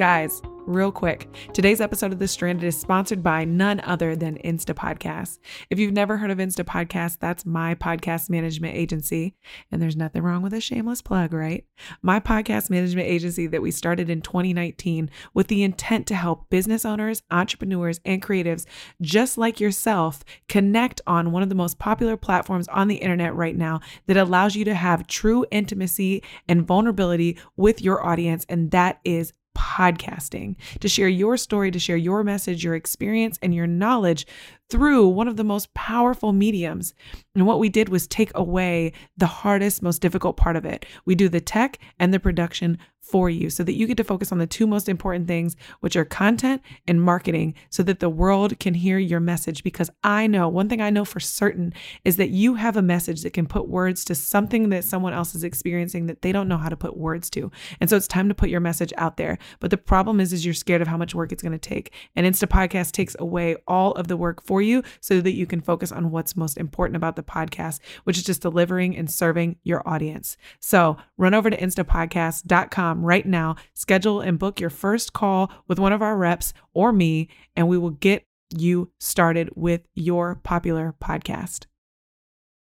Guys, real quick. Today's episode of The Stranded is sponsored by none other than Insta Podcasts. If you've never heard of Insta Podcasts, that's my podcast management agency. And there's nothing wrong with a shameless plug, right? My podcast management agency that we started in 2019 with the intent to help business owners, entrepreneurs, and creatives just like yourself connect on one of the most popular platforms on the internet right now that allows you to have true intimacy and vulnerability with your audience. And that is podcasting, to share your story, to share your message, your experience, and your knowledge through one of the most powerful mediums. And what we did was take away the hardest, most difficult part of it. We do the tech and the production for you so that you get to focus on the two most important things, which are content and marketing, so that the world can hear your message. Because I know one thing I know for certain is that you have a message that can put words to something that someone else is experiencing that they don't know how to put words to. And so it's time to put your message out there. But the problem is, is you're scared of how much work it's going to take. And Insta Podcast takes away all of the work for you so that you can focus on what's most important about the podcast, which is just delivering and serving your audience. So run over to instapodcast.com right now. Schedule and book your first call with one of our reps or me, and we will get you started with your popular podcast.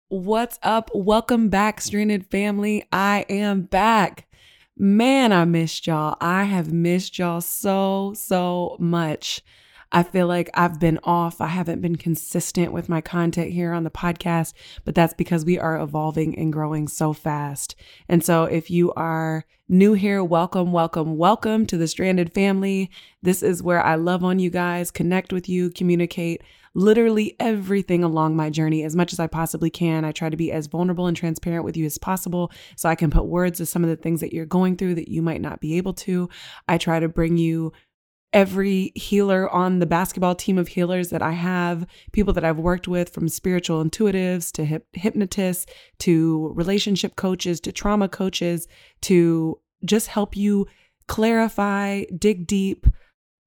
What's up? Welcome back, Stranded family. I am back. Man, I missed y'all. I have missed y'all so, so much. I feel like I've been off. I haven't been consistent with my content here on the podcast, but that's because we are evolving and growing so fast. And so if you are new here, welcome, welcome, welcome to the Stranded family. This is where I love on you guys, connect with you, communicate literally everything along my journey as much as I possibly can. I try to be as vulnerable and transparent with you as possible so I can put words to some of the things that you're going through that you might not be able to. I try to bring you every healer on the basketball team of healers that I have, people that I've worked with from spiritual intuitives to hip- hypnotists to relationship coaches to trauma coaches to just help you clarify, dig deep,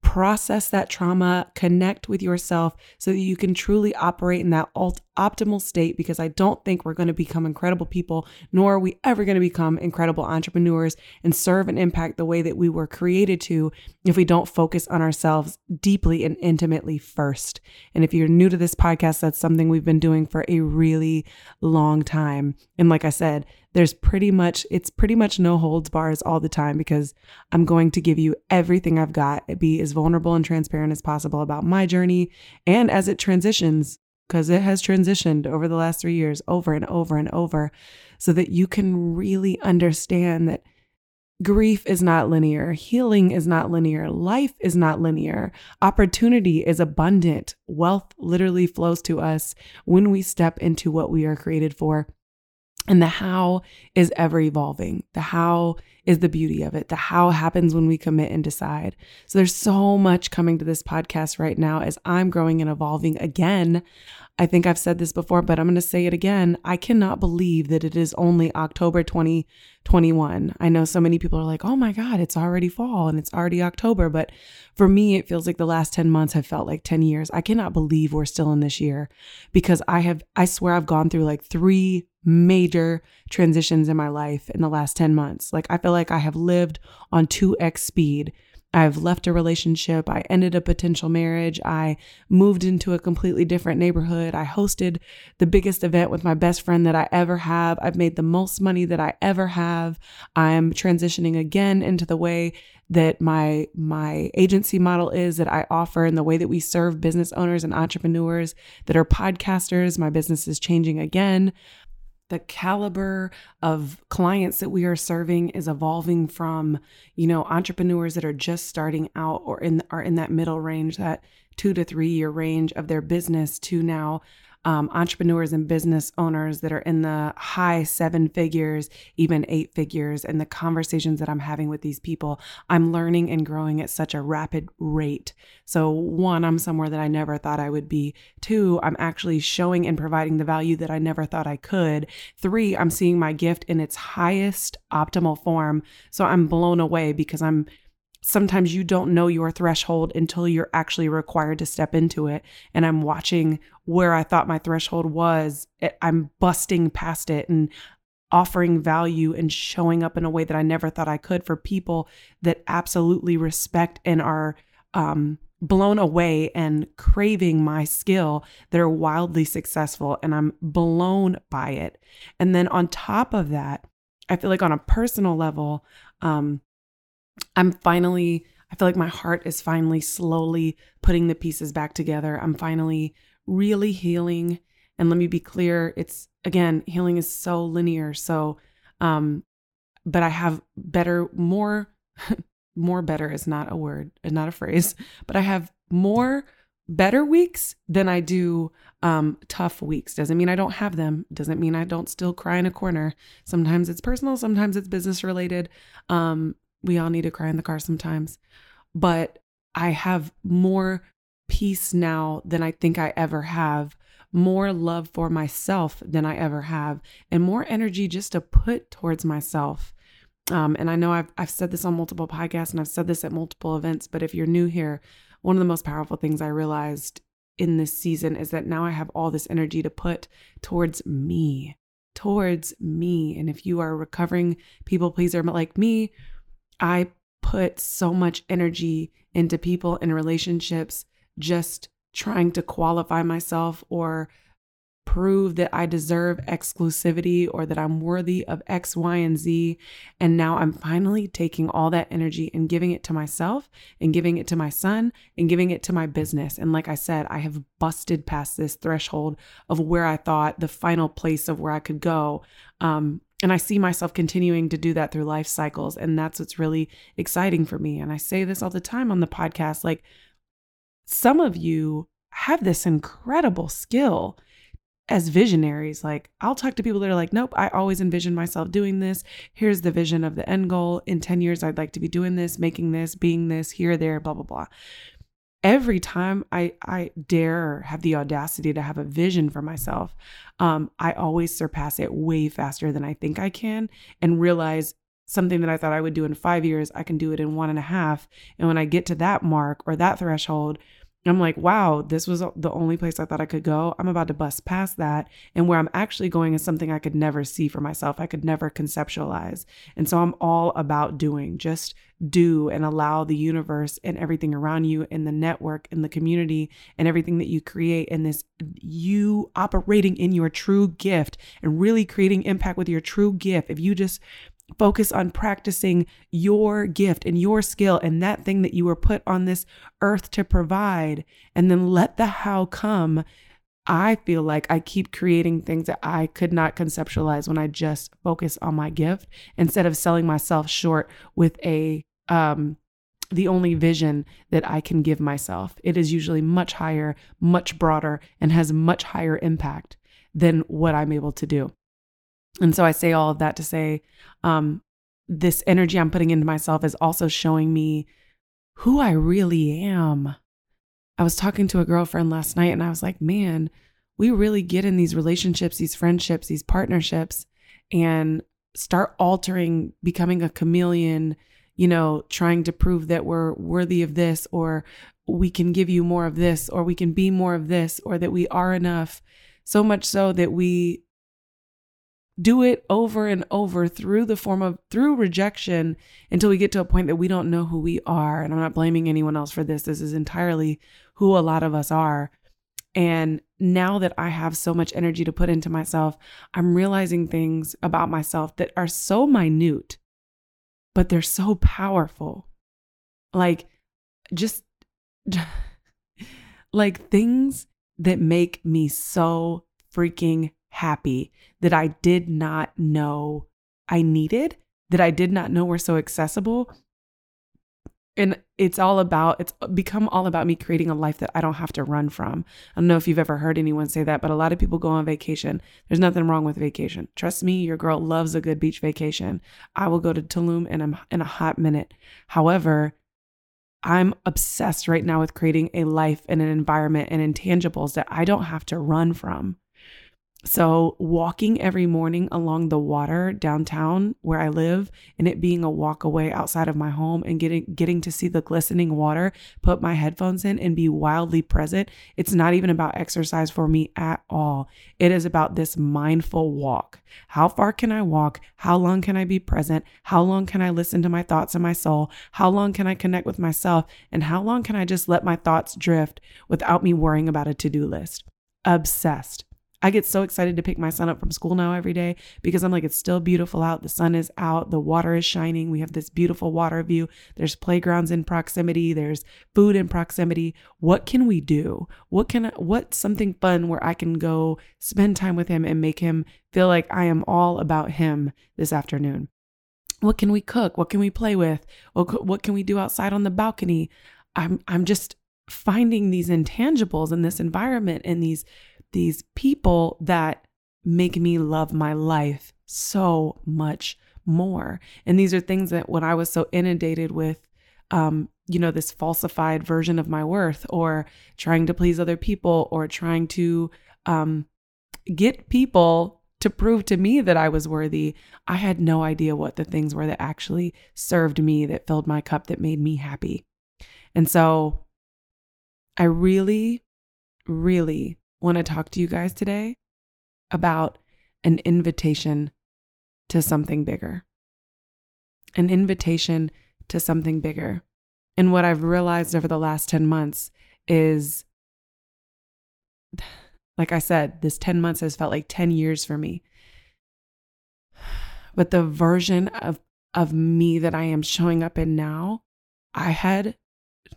process that trauma, connect with yourself so that you can truly operate in that alt- optimal state because I don't think we're going to become incredible people, nor are we ever going to become incredible entrepreneurs and serve and impact the way that we were created to if we don't focus on ourselves deeply and intimately first. And if you're new to this podcast, that's something we've been doing for a really long time. And like I said, there's pretty much it's pretty much no holds bars all the time because I'm going to give you everything I've got, be as vulnerable and transparent as possible about my journey and as it transitions because it has transitioned over the last 3 years over and over and over so that you can really understand that Grief is not linear. Healing is not linear. Life is not linear. Opportunity is abundant. Wealth literally flows to us when we step into what we are created for. And the how is ever evolving. The how is the beauty of it. The how happens when we commit and decide. So there's so much coming to this podcast right now as I'm growing and evolving again. I think I've said this before, but I'm going to say it again. I cannot believe that it is only October 2021. I know so many people are like, oh my God, it's already fall and it's already October. But for me, it feels like the last 10 months have felt like 10 years. I cannot believe we're still in this year because I have, I swear I've gone through like three major transitions in my life in the last 10 months. Like, I feel like I have lived on 2x speed I've left a relationship. I ended a potential marriage. I moved into a completely different neighborhood. I hosted the biggest event with my best friend that I ever have. I've made the most money that I ever have. I'm transitioning again into the way that my my agency model is that I offer and the way that we serve business owners and entrepreneurs that are podcasters. My business is changing again the caliber of clients that we are serving is evolving from you know entrepreneurs that are just starting out or in are in that middle range that 2 to 3 year range of their business to now um, entrepreneurs and business owners that are in the high seven figures, even eight figures, and the conversations that I'm having with these people, I'm learning and growing at such a rapid rate. So, one, I'm somewhere that I never thought I would be. Two, I'm actually showing and providing the value that I never thought I could. Three, I'm seeing my gift in its highest optimal form. So, I'm blown away because I'm sometimes you don't know your threshold until you're actually required to step into it. And I'm watching where I thought my threshold was, I'm busting past it and offering value and showing up in a way that I never thought I could for people that absolutely respect and are um, blown away and craving my skill that are wildly successful. And I'm blown by it. And then on top of that, I feel like on a personal level, um, I'm finally, I feel like my heart is finally slowly putting the pieces back together. I'm finally really healing. And let me be clear, it's again, healing is so linear. So, um, but I have better, more, more better is not a word, and not a phrase, but I have more better weeks than I do um, tough weeks. Doesn't mean I don't have them. Doesn't mean I don't still cry in a corner. Sometimes it's personal, sometimes it's business related. Um, we all need to cry in the car sometimes. But I have more peace now than I think I ever have, more love for myself than I ever have, and more energy just to put towards myself. Um, and I know I've, I've said this on multiple podcasts and I've said this at multiple events, but if you're new here, one of the most powerful things I realized in this season is that now I have all this energy to put towards me, towards me. And if you are recovering people pleaser like me, I put so much energy into people and relationships just trying to qualify myself or prove that I deserve exclusivity or that I'm worthy of X, Y, and Z. And now I'm finally taking all that energy and giving it to myself and giving it to my son and giving it to my business. And like I said, I have busted past this threshold of where I thought the final place of where I could go. Um, and I see myself continuing to do that through life cycles. And that's what's really exciting for me. And I say this all the time on the podcast like, some of you have this incredible skill as visionaries. Like, I'll talk to people that are like, nope, I always envision myself doing this. Here's the vision of the end goal. In 10 years, I'd like to be doing this, making this, being this, here, there, blah, blah, blah every time I I dare have the audacity to have a vision for myself, um, I always surpass it way faster than I think I can, and realize something that I thought I would do in five years, I can do it in one and a half. And when I get to that mark or that threshold, I'm like, wow, this was the only place I thought I could go. I'm about to bust past that. And where I'm actually going is something I could never see for myself. I could never conceptualize. And so I'm all about doing, just do and allow the universe and everything around you and the network and the community and everything that you create and this you operating in your true gift and really creating impact with your true gift. If you just Focus on practicing your gift and your skill and that thing that you were put on this earth to provide, and then let the how come. I feel like I keep creating things that I could not conceptualize when I just focus on my gift instead of selling myself short with a um the only vision that I can give myself. It is usually much higher, much broader, and has much higher impact than what I'm able to do. And so I say all of that to say um, this energy I'm putting into myself is also showing me who I really am. I was talking to a girlfriend last night and I was like, man, we really get in these relationships, these friendships, these partnerships, and start altering, becoming a chameleon, you know, trying to prove that we're worthy of this, or we can give you more of this, or we can be more of this, or that we are enough. So much so that we do it over and over through the form of through rejection until we get to a point that we don't know who we are. And i'm not blaming anyone else for this. This is entirely who a lot of us are. And now that i have so much energy to put into myself i'm realizing things about myself that are so minute but they're so powerful. Like just like things that make me so freaking happy that I did not know I needed, that I did not know were so accessible. and it's all about it's become all about me creating a life that I don't have to run from. I don't know if you've ever heard anyone say that, but a lot of people go on vacation. There's nothing wrong with vacation. Trust me, your girl loves a good beach vacation. I will go to Tulum in a, in a hot minute. However, I'm obsessed right now with creating a life and an environment and intangibles that I don't have to run from. So, walking every morning along the water downtown where I live and it being a walk away outside of my home and getting getting to see the glistening water, put my headphones in and be wildly present, it's not even about exercise for me at all. It is about this mindful walk. How far can I walk? How long can I be present? How long can I listen to my thoughts and my soul? How long can I connect with myself? And how long can I just let my thoughts drift without me worrying about a to-do list? Obsessed. I get so excited to pick my son up from school now every day because I'm like, it's still beautiful out. The sun is out. The water is shining. We have this beautiful water view. There's playgrounds in proximity. There's food in proximity. What can we do? What can, what's something fun where I can go spend time with him and make him feel like I am all about him this afternoon? What can we cook? What can we play with? What, what can we do outside on the balcony? I'm, I'm just finding these intangibles in this environment and these these people that make me love my life so much more. And these are things that when I was so inundated with, um, you know, this falsified version of my worth or trying to please other people or trying to um, get people to prove to me that I was worthy, I had no idea what the things were that actually served me, that filled my cup, that made me happy. And so I really, really want to talk to you guys today about an invitation to something bigger. An invitation to something bigger. And what I've realized over the last 10 months is, like I said, this 10 months has felt like 10 years for me. But the version of, of me that I am showing up in now, I had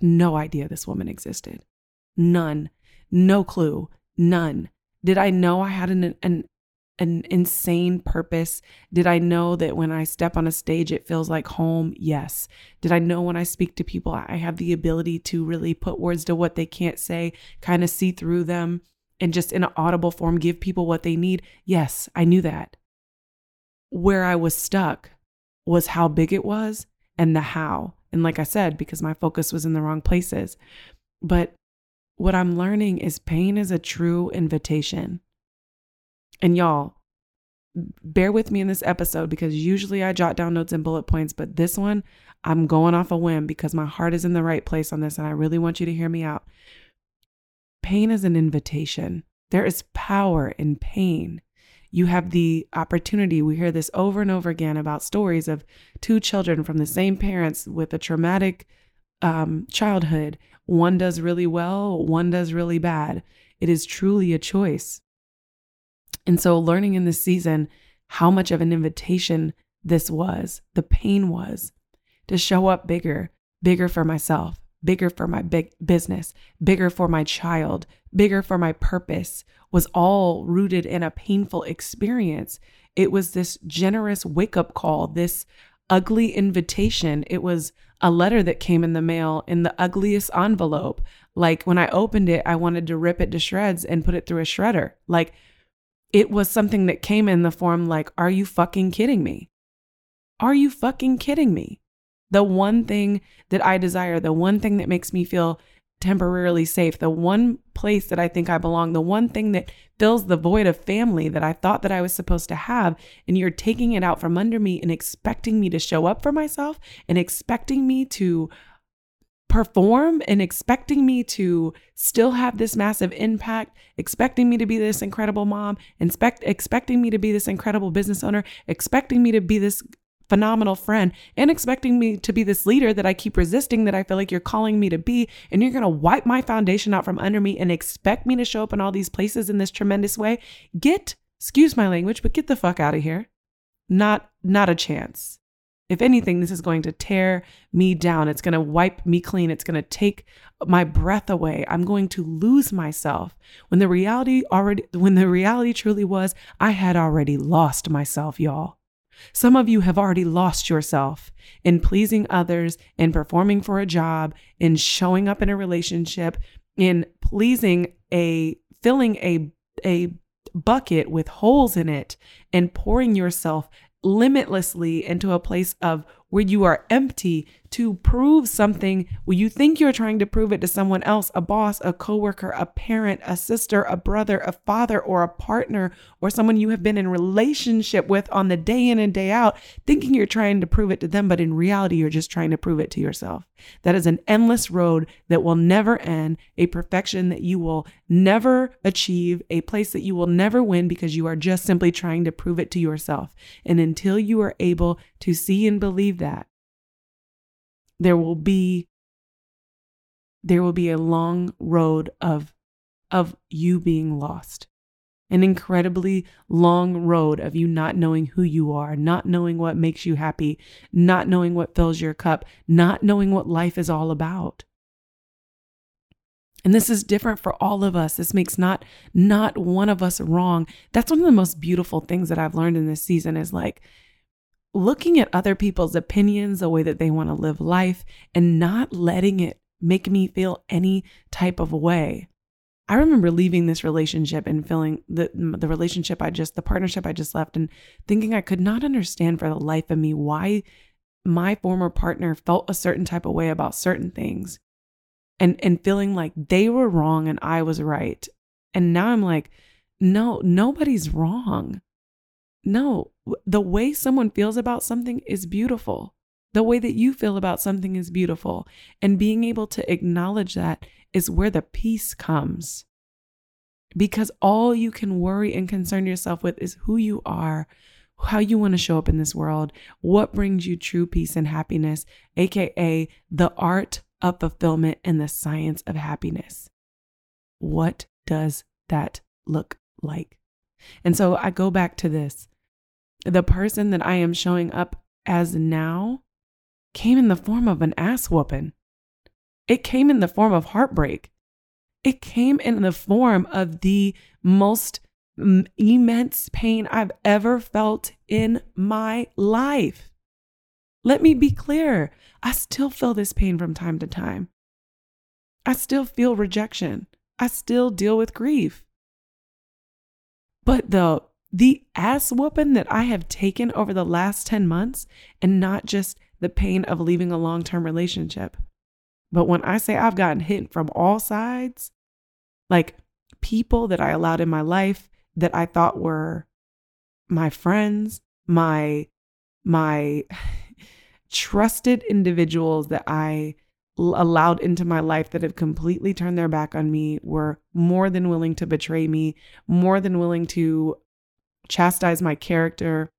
no idea this woman existed. None. No clue. None. Did I know I had an, an an insane purpose? Did I know that when I step on a stage, it feels like home? Yes. Did I know when I speak to people, I have the ability to really put words to what they can't say, kind of see through them, and just in an audible form give people what they need? Yes, I knew that. Where I was stuck was how big it was and the how. And like I said, because my focus was in the wrong places. But what I'm learning is pain is a true invitation. And y'all, bear with me in this episode because usually I jot down notes and bullet points, but this one, I'm going off a whim because my heart is in the right place on this and I really want you to hear me out. Pain is an invitation. There is power in pain. You have the opportunity. We hear this over and over again about stories of two children from the same parents with a traumatic um, childhood one does really well, one does really bad. It is truly a choice. And so, learning in this season how much of an invitation this was, the pain was to show up bigger, bigger for myself, bigger for my big business, bigger for my child, bigger for my purpose, was all rooted in a painful experience. It was this generous wake up call, this ugly invitation. It was a letter that came in the mail in the ugliest envelope. Like when I opened it, I wanted to rip it to shreds and put it through a shredder. Like it was something that came in the form like, are you fucking kidding me? Are you fucking kidding me? The one thing that I desire, the one thing that makes me feel temporarily safe, the one place that I think I belong, the one thing that fills the void of family that I thought that I was supposed to have. And you're taking it out from under me and expecting me to show up for myself and expecting me to perform and expecting me to still have this massive impact, expecting me to be this incredible mom, expect, expecting me to be this incredible business owner, expecting me to be this phenomenal friend and expecting me to be this leader that I keep resisting that I feel like you're calling me to be. And you're going to wipe my foundation out from under me and expect me to show up in all these places in this tremendous way. Get, excuse my language, but get the fuck out of here. Not, not a chance. If anything, this is going to tear me down. It's going to wipe me clean. It's going to take my breath away. I'm going to lose myself. When the reality already, when the reality truly was, I had already lost myself, y'all. Some of you have already lost yourself in pleasing others, in performing for a job, in showing up in a relationship, in pleasing a filling a a bucket with holes in it and pouring yourself limitlessly into a place of where you are empty to prove something where you think you're trying to prove it to someone else a boss, a coworker, a parent, a sister, a brother, a father, or a partner, or someone you have been in relationship with on the day in and day out, thinking you're trying to prove it to them, but in reality, you're just trying to prove it to yourself. That is an endless road that will never end, a perfection that you will never achieve, a place that you will never win because you are just simply trying to prove it to yourself. And until you are able to see and believe that, there will be there will be a long road of of you being lost an incredibly long road of you not knowing who you are, not knowing what makes you happy, not knowing what fills your cup, not knowing what life is all about. And this is different for all of us. This makes not not one of us wrong. That's one of the most beautiful things that I've learned in this season is like looking at other people's opinions, the way that they want to live life, and not letting it make me feel any type of way. I remember leaving this relationship and feeling the the relationship I just the partnership I just left and thinking I could not understand for the life of me why my former partner felt a certain type of way about certain things and and feeling like they were wrong and I was right. And now I'm like no nobody's wrong. No, the way someone feels about something is beautiful. The way that you feel about something is beautiful. And being able to acknowledge that is where the peace comes. Because all you can worry and concern yourself with is who you are, how you want to show up in this world, what brings you true peace and happiness, AKA the art of fulfillment and the science of happiness. What does that look like? And so I go back to this. The person that I am showing up as now came in the form of an ass whooping. It came in the form of heartbreak. It came in the form of the most immense pain I've ever felt in my life. Let me be clear I still feel this pain from time to time. I still feel rejection. I still deal with grief. But the the ass whooping that I have taken over the last 10 months and not just the pain of leaving a long-term relationship. But when I say I've gotten hit from all sides, like people that I allowed in my life that I thought were my friends, my my trusted individuals that I allowed into my life that have completely turned their back on me were more than willing to betray me, more than willing to chastise my character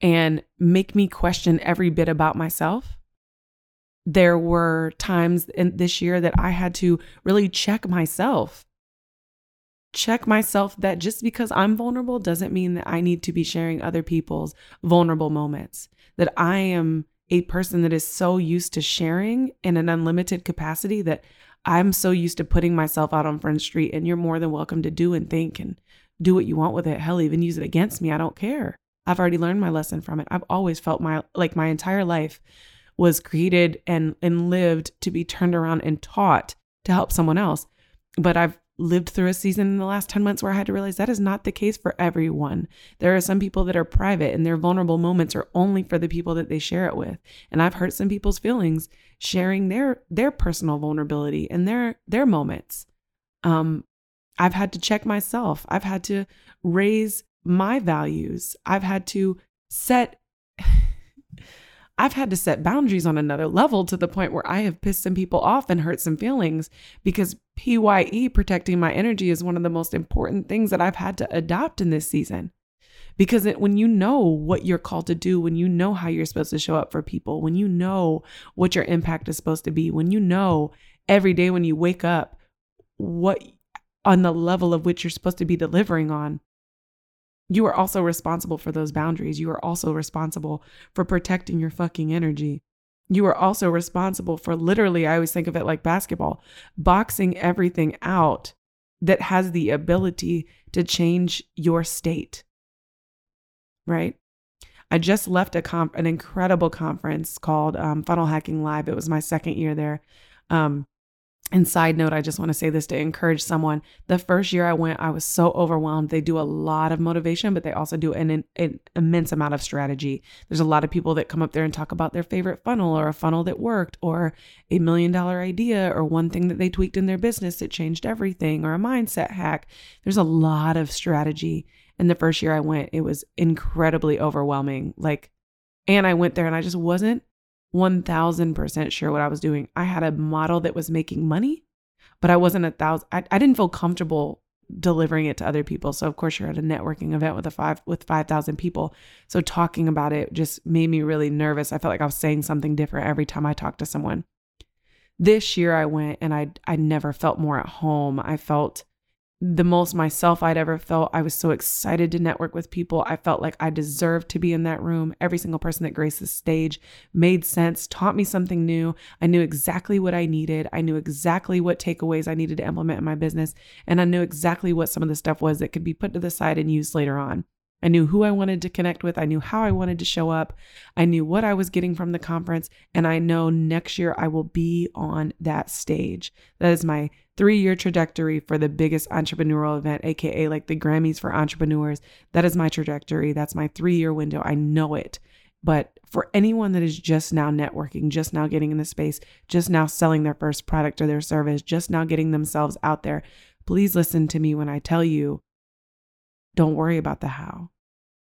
and make me question every bit about myself. There were times in this year that I had to really check myself. Check myself that just because I'm vulnerable doesn't mean that I need to be sharing other people's vulnerable moments. That I am a person that is so used to sharing in an unlimited capacity that I'm so used to putting myself out on Front Street and you're more than welcome to do and think and do what you want with it. Hell, even use it against me. I don't care. I've already learned my lesson from it. I've always felt my like my entire life was created and and lived to be turned around and taught to help someone else. But I've lived through a season in the last 10 months where I had to realize that is not the case for everyone. There are some people that are private and their vulnerable moments are only for the people that they share it with. And I've hurt some people's feelings sharing their their personal vulnerability and their their moments. Um I've had to check myself. I've had to raise my values. I've had to set I've had to set boundaries on another level to the point where I have pissed some people off and hurt some feelings because PYE protecting my energy is one of the most important things that I've had to adopt in this season. Because it, when you know what you're called to do, when you know how you're supposed to show up for people, when you know what your impact is supposed to be, when you know every day when you wake up what on the level of which you're supposed to be delivering on, you are also responsible for those boundaries. You are also responsible for protecting your fucking energy. You are also responsible for literally, I always think of it like basketball, boxing everything out that has the ability to change your state. Right? I just left a comp, an incredible conference called um, Funnel Hacking Live. It was my second year there. Um, and side note, I just want to say this to encourage someone. The first year I went, I was so overwhelmed. They do a lot of motivation, but they also do an, an, immense amount of strategy. There's a lot of people that come up there and talk about their favorite funnel or a funnel that worked or a million dollar idea or one thing that they tweaked in their business that changed everything or a mindset hack. There's a lot of strategy. And the first year I went, it was incredibly overwhelming. Like, and I went there and I just wasn't 1000% sure what I was doing. I had a model that was making money, but I wasn't a thousand, I, I didn't feel comfortable delivering it to other people. So of course you're at a networking event with a five with 5,000 people. So talking about it just made me really nervous. I felt like I was saying something different every time I talked to someone. This year I went and I I never felt more at home. I felt the most myself I'd ever felt. I was so excited to network with people. I felt like I deserved to be in that room. Every single person that graced the stage made sense, taught me something new. I knew exactly what I needed. I knew exactly what takeaways I needed to implement in my business. And I knew exactly what some of the stuff was that could be put to the side and used later on. I knew who I wanted to connect with. I knew how I wanted to show up. I knew what I was getting from the conference. And I know next year I will be on that stage. That is my three year trajectory for the biggest entrepreneurial event, AKA like the Grammys for entrepreneurs. That is my trajectory. That's my three year window. I know it. But for anyone that is just now networking, just now getting in the space, just now selling their first product or their service, just now getting themselves out there, please listen to me when I tell you don't worry about the how.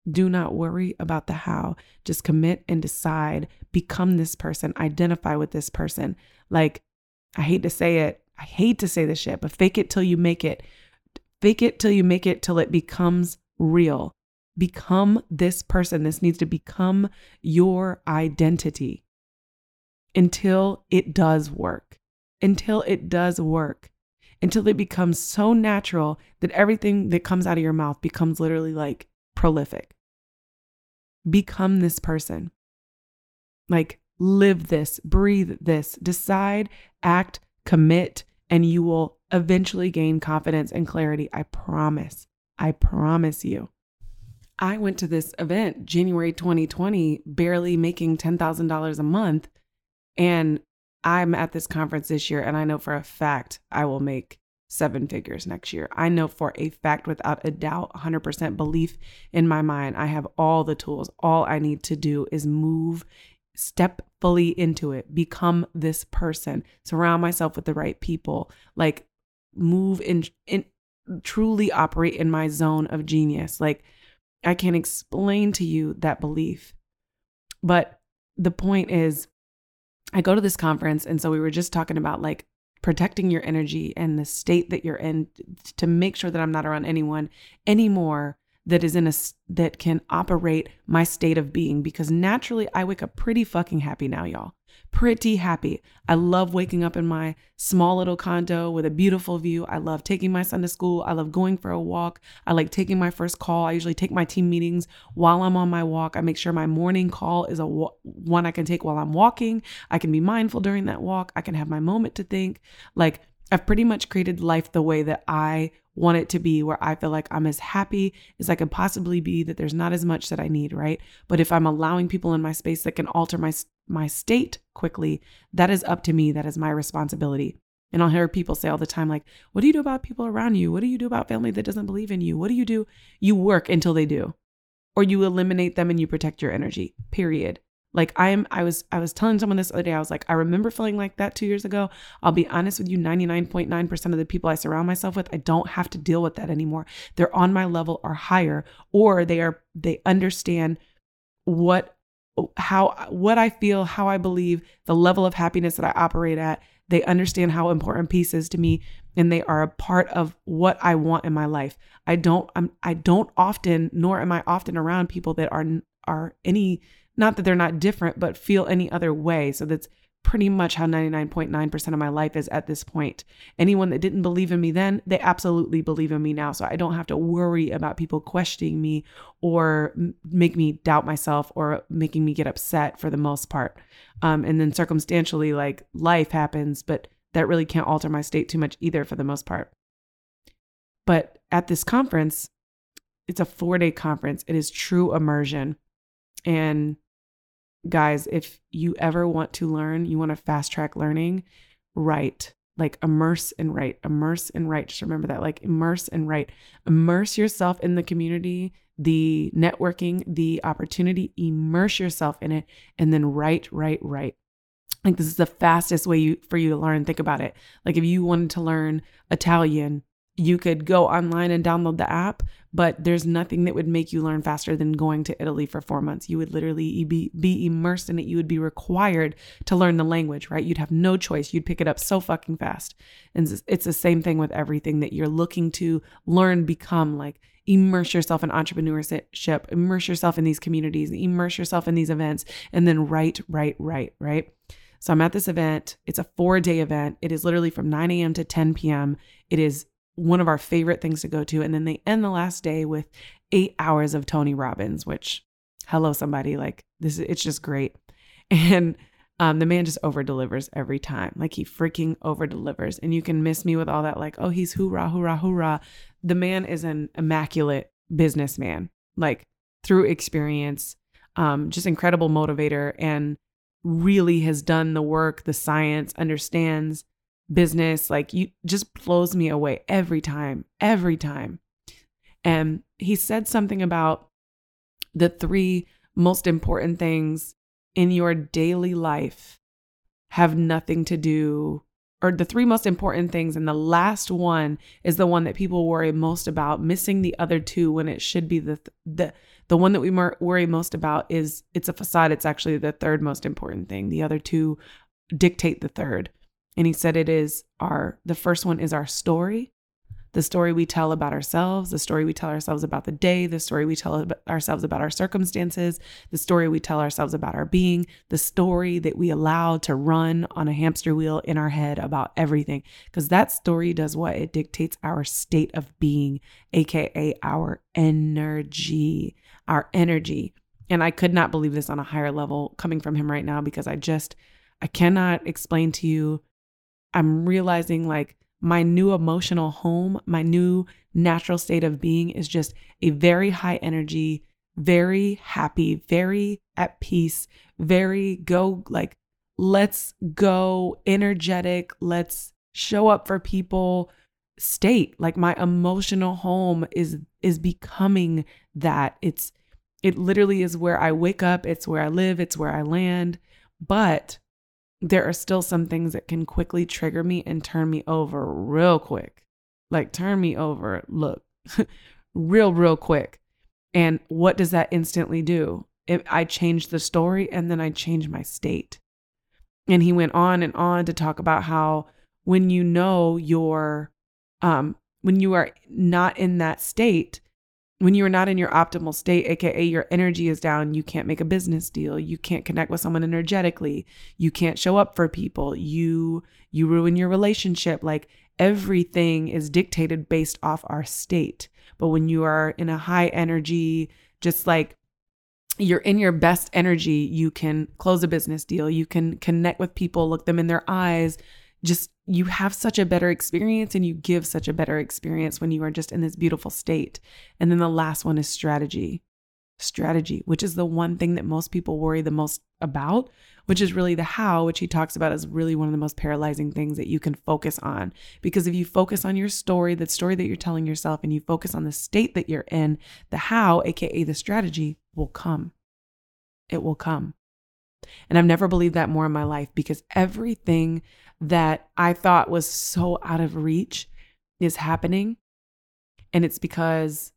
Do not worry about the how. Just commit and decide, become this person, identify with this person. Like, I hate to say it, I hate to say this shit, but fake it till you make it. Fake it till you make it till it becomes real. Become this person. This needs to become your identity until it does work. Until it does work. Until it becomes so natural that everything that comes out of your mouth becomes literally like prolific become this person. Like, live this, breathe this, decide, act, commit, and you will eventually gain confidence and clarity. I promise. I promise you. I went to this event January 2020, barely making $10,000 a month. And I'm at this conference this year, and I know for a fact I will make seven figures next year. I know for a fact, without a doubt, 100% belief in my mind, I have all the tools. All I need to do is move, step fully into it, become this person, surround myself with the right people, like move in, in truly operate in my zone of genius. Like I can't explain to you that belief. But the point is, I go to this conference, and so we were just talking about like protecting your energy and the state that you're in to make sure that I'm not around anyone anymore that is in a that can operate my state of being because naturally I wake up pretty fucking happy now, y'all. Pretty happy. I love waking up in my small little condo with a beautiful view. I love taking my son to school. I love going for a walk. I like taking my first call. I usually take my team meetings while I'm on my walk. I make sure my morning call is a one I can take while I'm walking. I can be mindful during that walk. I can have my moment to think. Like I've pretty much created life the way that I want it to be, where I feel like I'm as happy as I can possibly be, that there's not as much that I need, right? But if I'm allowing people in my space that can alter my my state quickly, that is up to me. That is my responsibility. And I'll hear people say all the time, like, what do you do about people around you? What do you do about family that doesn't believe in you? What do you do? You work until they do, or you eliminate them and you protect your energy, period. Like I am I was I was telling someone this other day I was like I remember feeling like that 2 years ago. I'll be honest with you 99.9% of the people I surround myself with I don't have to deal with that anymore. They're on my level or higher or they are they understand what how what I feel, how I believe, the level of happiness that I operate at. They understand how important peace is to me and they are a part of what I want in my life. I don't I'm I don't often nor am I often around people that are are any not that they're not different, but feel any other way. So that's pretty much how 99.9% of my life is at this point. Anyone that didn't believe in me then, they absolutely believe in me now. So I don't have to worry about people questioning me or make me doubt myself or making me get upset for the most part. Um, and then circumstantially, like life happens, but that really can't alter my state too much either for the most part. But at this conference, it's a four day conference, it is true immersion. And guys, if you ever want to learn, you want to fast track learning, write. Like immerse and write, immerse and write. Just remember that, like immerse and write. Immerse yourself in the community, the networking, the opportunity, immerse yourself in it, and then write, write, write. Like this is the fastest way you, for you to learn. Think about it. Like if you wanted to learn Italian, you could go online and download the app, but there's nothing that would make you learn faster than going to Italy for four months. You would literally be, be immersed in it. You would be required to learn the language, right? You'd have no choice. You'd pick it up so fucking fast. And it's the same thing with everything that you're looking to learn, become like immerse yourself in entrepreneurship, immerse yourself in these communities, immerse yourself in these events, and then write, write, write, right? So I'm at this event. It's a four day event. It is literally from 9 a.m. to 10 p.m. It is one of our favorite things to go to. And then they end the last day with eight hours of Tony Robbins, which, hello, somebody, like this, it's just great. And um, the man just over delivers every time. Like he freaking over delivers. And you can miss me with all that, like, oh, he's hoorah, hoorah, hoorah. The man is an immaculate businessman, like through experience, um, just incredible motivator, and really has done the work, the science, understands business like you just blows me away every time every time. And he said something about the three most important things in your daily life have nothing to do or the three most important things and the last one is the one that people worry most about missing the other two when it should be the the the one that we worry most about is it's a facade it's actually the third most important thing. The other two dictate the third and he said it is our, the first one is our story, the story we tell about ourselves, the story we tell ourselves about the day, the story we tell ourselves about our circumstances, the story we tell ourselves about our being, the story that we allow to run on a hamster wheel in our head about everything. Because that story does what? It dictates our state of being, AKA our energy, our energy. And I could not believe this on a higher level coming from him right now because I just, I cannot explain to you I'm realizing like my new emotional home, my new natural state of being is just a very high energy, very happy, very at peace, very go like, let's go energetic, let's show up for people state. Like my emotional home is is becoming that. It's it literally is where i wake up it's where i live it's where i land. But there are still some things that can quickly trigger me and turn me over real quick. Like turn me over, look, real, real quick. And what does that instantly do? If I change the story and then I change my state. And he went on and on to talk about how when you know you're, um, when you are not in that state, when you are not in your optimal state, aka your energy is down, you can't make a business deal, you can't connect with someone energetically, you can't show up for people, you you ruin your relationship. Like everything is dictated based off our state. But when you are in a high energy, just like you're in your best energy, you can close a business deal, you can connect with people, look them in their eyes, just you have such a better experience and you give such a better experience when you are just in this beautiful state. And then the last one is strategy. Strategy, which is the one thing that most people worry the most about, which is really the how, which he talks about as really one of the most paralyzing things that you can focus on. Because if you focus on your story, the story that you're telling yourself, and you focus on the state that you're in, the how, aka the strategy, will come. It will come. And I've never believed that more in my life because everything that I thought was so out of reach is happening. And it's because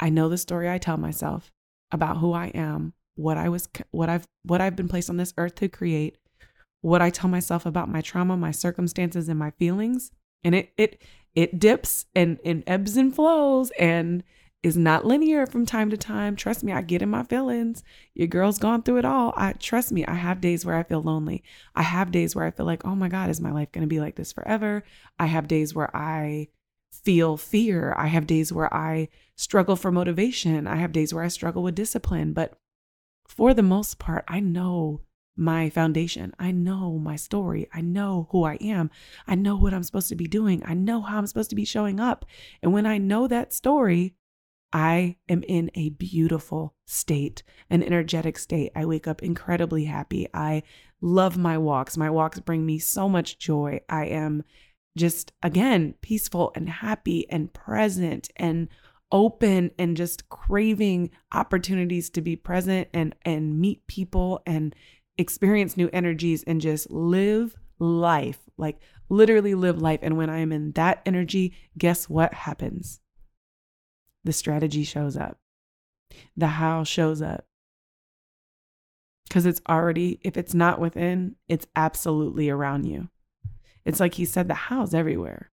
I know the story I tell myself about who I am, what I was what I've what I've been placed on this earth to create, what I tell myself about my trauma, my circumstances and my feelings. And it it it dips and, and ebbs and flows and is not linear from time to time. Trust me, I get in my feelings. Your girl's gone through it all. I trust me, I have days where I feel lonely. I have days where I feel like, oh my God, is my life going to be like this forever? I have days where I feel fear. I have days where I struggle for motivation. I have days where I struggle with discipline. But for the most part, I know my foundation. I know my story. I know who I am. I know what I'm supposed to be doing. I know how I'm supposed to be showing up. And when I know that story, I am in a beautiful state, an energetic state. I wake up incredibly happy. I love my walks. My walks bring me so much joy. I am just, again, peaceful and happy and present and open and just craving opportunities to be present and and meet people and experience new energies and just live life like literally live life and when i am in that energy guess what happens the strategy shows up, the how shows up. Because it's already, if it's not within, it's absolutely around you. It's like he said, the how's everywhere,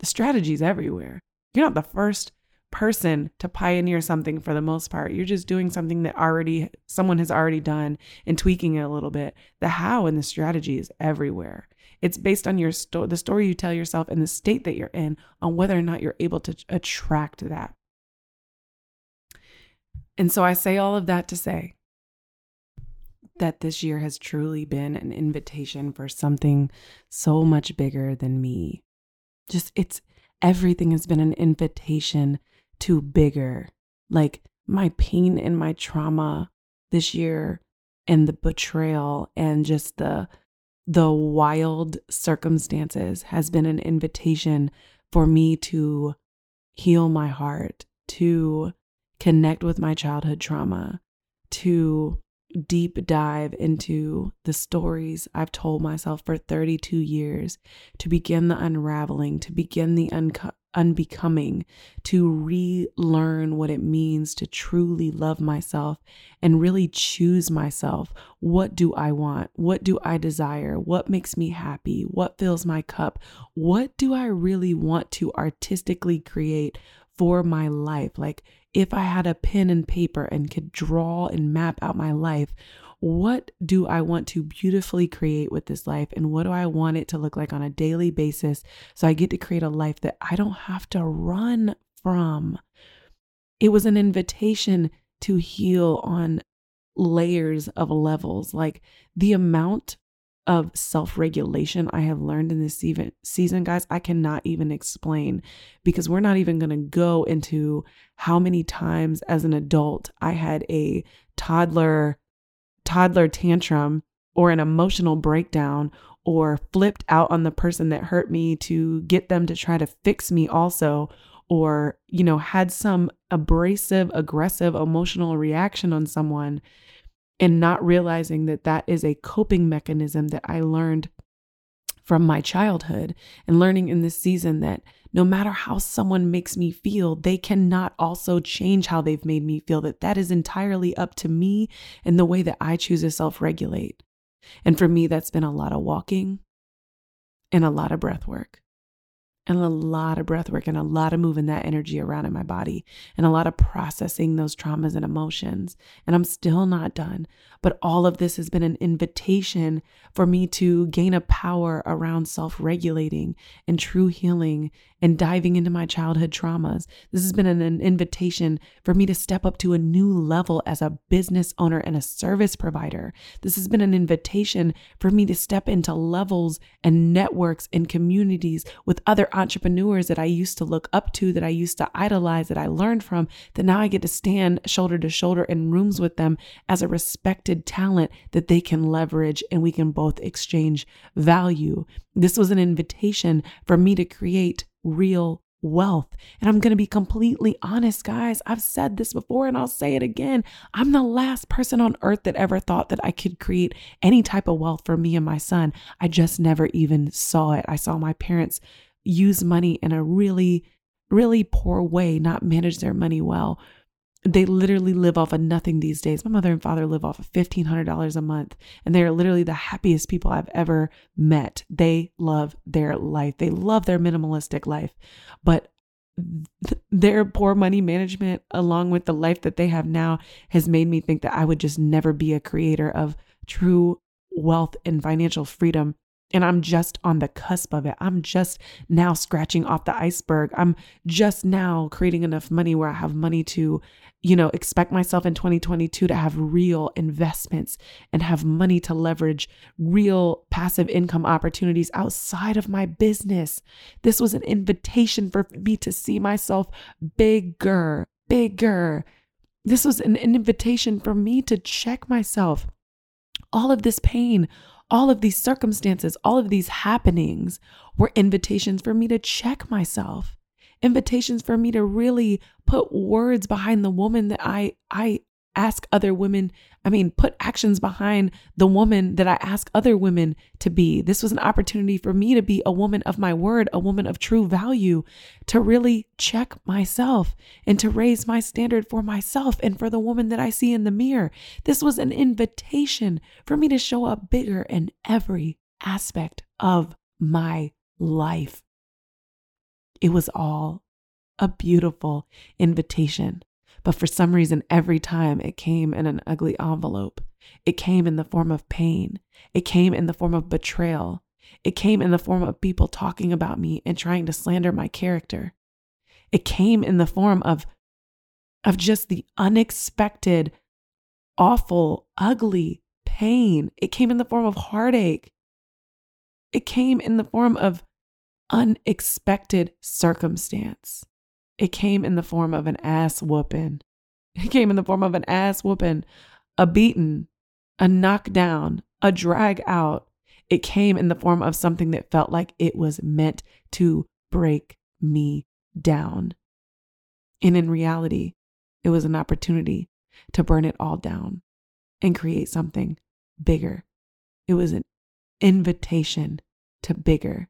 the strategy's everywhere. You're not the first person to pioneer something for the most part. You're just doing something that already someone has already done and tweaking it a little bit. The how and the strategy is everywhere. It's based on your sto- the story you tell yourself and the state that you're in on whether or not you're able to attract that. And so I say all of that to say that this year has truly been an invitation for something so much bigger than me. Just it's everything has been an invitation to bigger. Like my pain and my trauma this year and the betrayal and just the the wild circumstances has been an invitation for me to heal my heart, to connect with my childhood trauma, to deep dive into the stories I've told myself for 32 years, to begin the unraveling, to begin the unco- unbecoming, to relearn what it means to truly love myself and really choose myself. What do I want? What do I desire? What makes me happy? What fills my cup? What do I really want to artistically create for my life? Like, if I had a pen and paper and could draw and map out my life, what do I want to beautifully create with this life? And what do I want it to look like on a daily basis? So I get to create a life that I don't have to run from. It was an invitation to heal on layers of levels. Like the amount of self regulation I have learned in this even season, guys, I cannot even explain because we're not even going to go into how many times as an adult I had a toddler toddler tantrum or an emotional breakdown or flipped out on the person that hurt me to get them to try to fix me also or you know had some abrasive aggressive emotional reaction on someone and not realizing that that is a coping mechanism that I learned from my childhood and learning in this season that no matter how someone makes me feel they cannot also change how they've made me feel that that is entirely up to me and the way that I choose to self-regulate. And for me that's been a lot of walking and a lot of breath work and a lot of breath work and a lot of moving that energy around in my body and a lot of processing those traumas and emotions. And I'm still not done. But all of this has been an invitation for me to gain a power around self regulating and true healing and diving into my childhood traumas. This has been an, an, invitation for me to step up to a new level as a business owner and a service provider. This has been an invitation for me to step into levels and networks and communities with other entrepreneurs that I used to look up to, that I used to idolize, that I learned from, that now I get to stand shoulder to shoulder in rooms with them as a respected talent that they can leverage and we can both exchange value. This was an invitation for me to create real wealth. And I'm going to be completely honest, guys. I've said this before and I'll say it again. I'm the last person on earth that ever thought that I could create any type of wealth for me and my son. I just never even saw it. I saw my parents use money in a really, really poor way, not manage their money well. They literally live off of nothing these days. My mother and father live off of $1,500 a month, and they are literally the happiest people I've ever met. They love their life, they love their minimalistic life. But their poor money management, along with the life that they have now, has made me think that I would just never be a creator of true wealth and financial freedom and I'm just on the cusp of it. I'm just now scratching off the iceberg. I'm just now creating enough money where I have money to, you know, expect myself in 2022 to have real investments and have money to leverage real passive income opportunities outside of my business. This was an invitation for me to see myself bigger bigger. This was an invitation for me to check myself. All of this pain, all of these circumstances, all of these happenings were invitations for me to check myself. Invitations for me to really put words behind the woman that I I ask other women, I mean, put actions behind the woman that I ask other women to be. This was an opportunity for me to be a woman of my word, a woman of true value, to really check myself and to raise my standard for myself and for the woman that I see in the mirror. This was an invitation for me to show up bigger in every aspect of my life. It was all a beautiful invitation. But for some reason, every time it came in an ugly envelope. It came in the form of pain. It came in the form of betrayal. It came in the form of people talking about me and trying to slander my character. It came in the form of, of just the unexpected, awful, ugly pain. It came in the form of heartache. It came in the form of unexpected circumstance. It came in the form of an ass whooping. It came in the form of an ass whooping, a beaten, a knockdown, a drag out. It came in the form of something that felt like it was meant to break me down. And in reality, it was an opportunity to burn it all down and create something bigger. It was an invitation to bigger,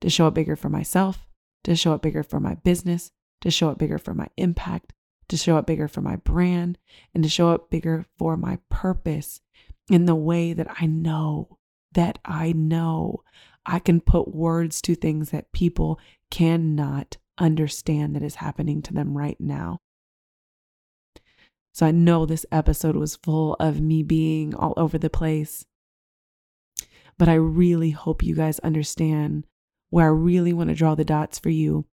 to show up bigger for myself, to show up bigger for my business, to show up bigger for my impact, to show up bigger for my brand, and to show up bigger for my purpose in the way that I know, that I know I can put words to things that people cannot understand that is happening to them right now. So I know this episode was full of me being all over the place. But I really hope you guys understand where I really want to draw the dots for you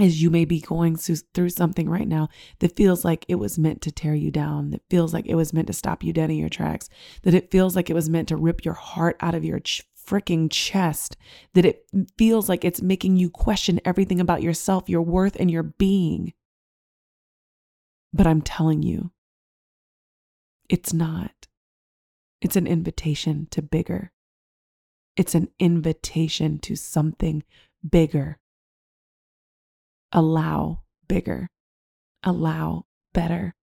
is you may be going through something right now that feels like it was meant to tear you down, that feels like it was meant to stop you dead in your tracks, that it feels like it was meant to rip your heart out of your freaking chest, that it feels like it's making you question everything about yourself, your worth, and your being. But I'm telling you, it's not. It's an invitation to bigger. It's an invitation to something bigger. Allow bigger. Allow better.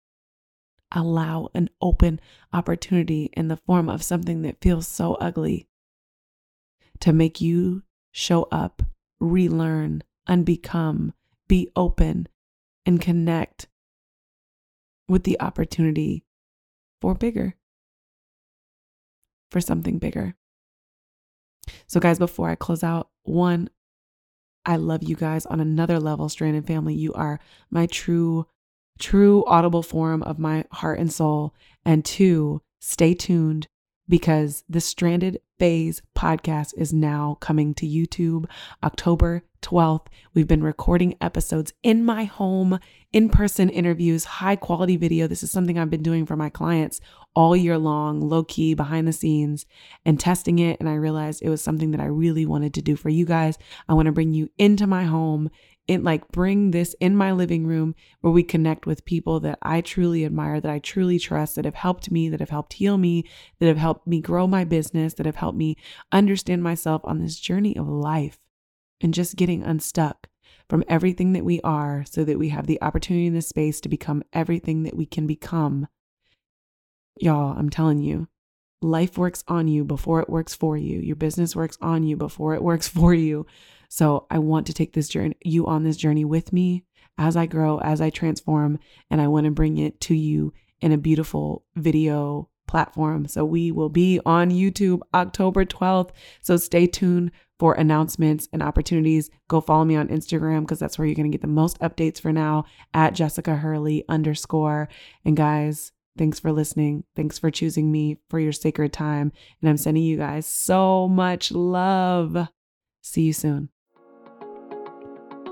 Allow an open opportunity in the form of something that feels so ugly to make you show up, relearn, unbecome, be open, and connect with the opportunity for bigger, for something bigger. So, guys, before I close out, one, I love you guys on another level, Stranded Family. You are my true, true audible form of my heart and soul. And two, stay tuned because the Stranded Phase podcast is now coming to YouTube October 12th. We've been recording episodes in my home, in person interviews, high quality video. This is something I've been doing for my clients all year long, low key, behind the scenes, and testing it. And I realized it was something that I really wanted to do for you guys. I want to bring you into my home and like bring this in my living room where we connect with people that I truly admire, that I truly trust, that have helped me, that have helped heal me, that have helped me grow my business, that have helped me understand myself on this journey of life and just getting unstuck from everything that we are so that we have the opportunity in the space to become everything that we can become. Y'all, I'm telling you, life works on you before it works for you. Your business works on you before it works for you. So I want to take this journey, you on this journey with me as I grow, as I transform, and I want to bring it to you in a beautiful video platform. So we will be on YouTube October 12th. So stay tuned for announcements and opportunities. Go follow me on Instagram because that's where you're going to get the most updates for now at Jessica Hurley underscore. And guys, thanks for listening. Thanks for choosing me for your sacred time. And I'm sending you guys so much love. See you soon.